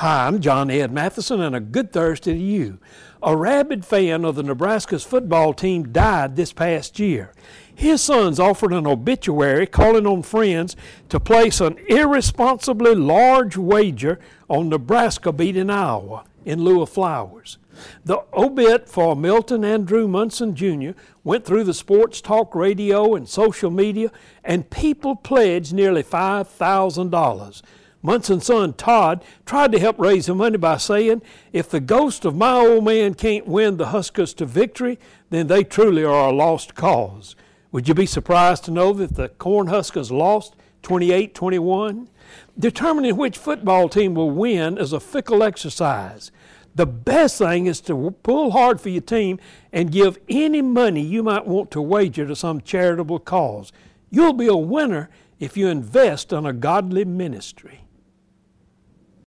Hi, I'm John Ed Matheson, and a good Thursday to you. A rabid fan of the Nebraska's football team died this past year. His sons offered an obituary calling on friends to place an irresponsibly large wager on Nebraska beating Iowa in lieu of flowers. The obit for Milton Andrew Munson Jr. went through the sports talk radio and social media, and people pledged nearly $5,000. Munson's son Todd tried to help raise the money by saying, If the ghost of my old man can't win the Huskers to victory, then they truly are a lost cause. Would you be surprised to know that the corn Cornhuskers lost 28 21? Determining which football team will win is a fickle exercise. The best thing is to pull hard for your team and give any money you might want to wager to some charitable cause. You'll be a winner if you invest in a godly ministry.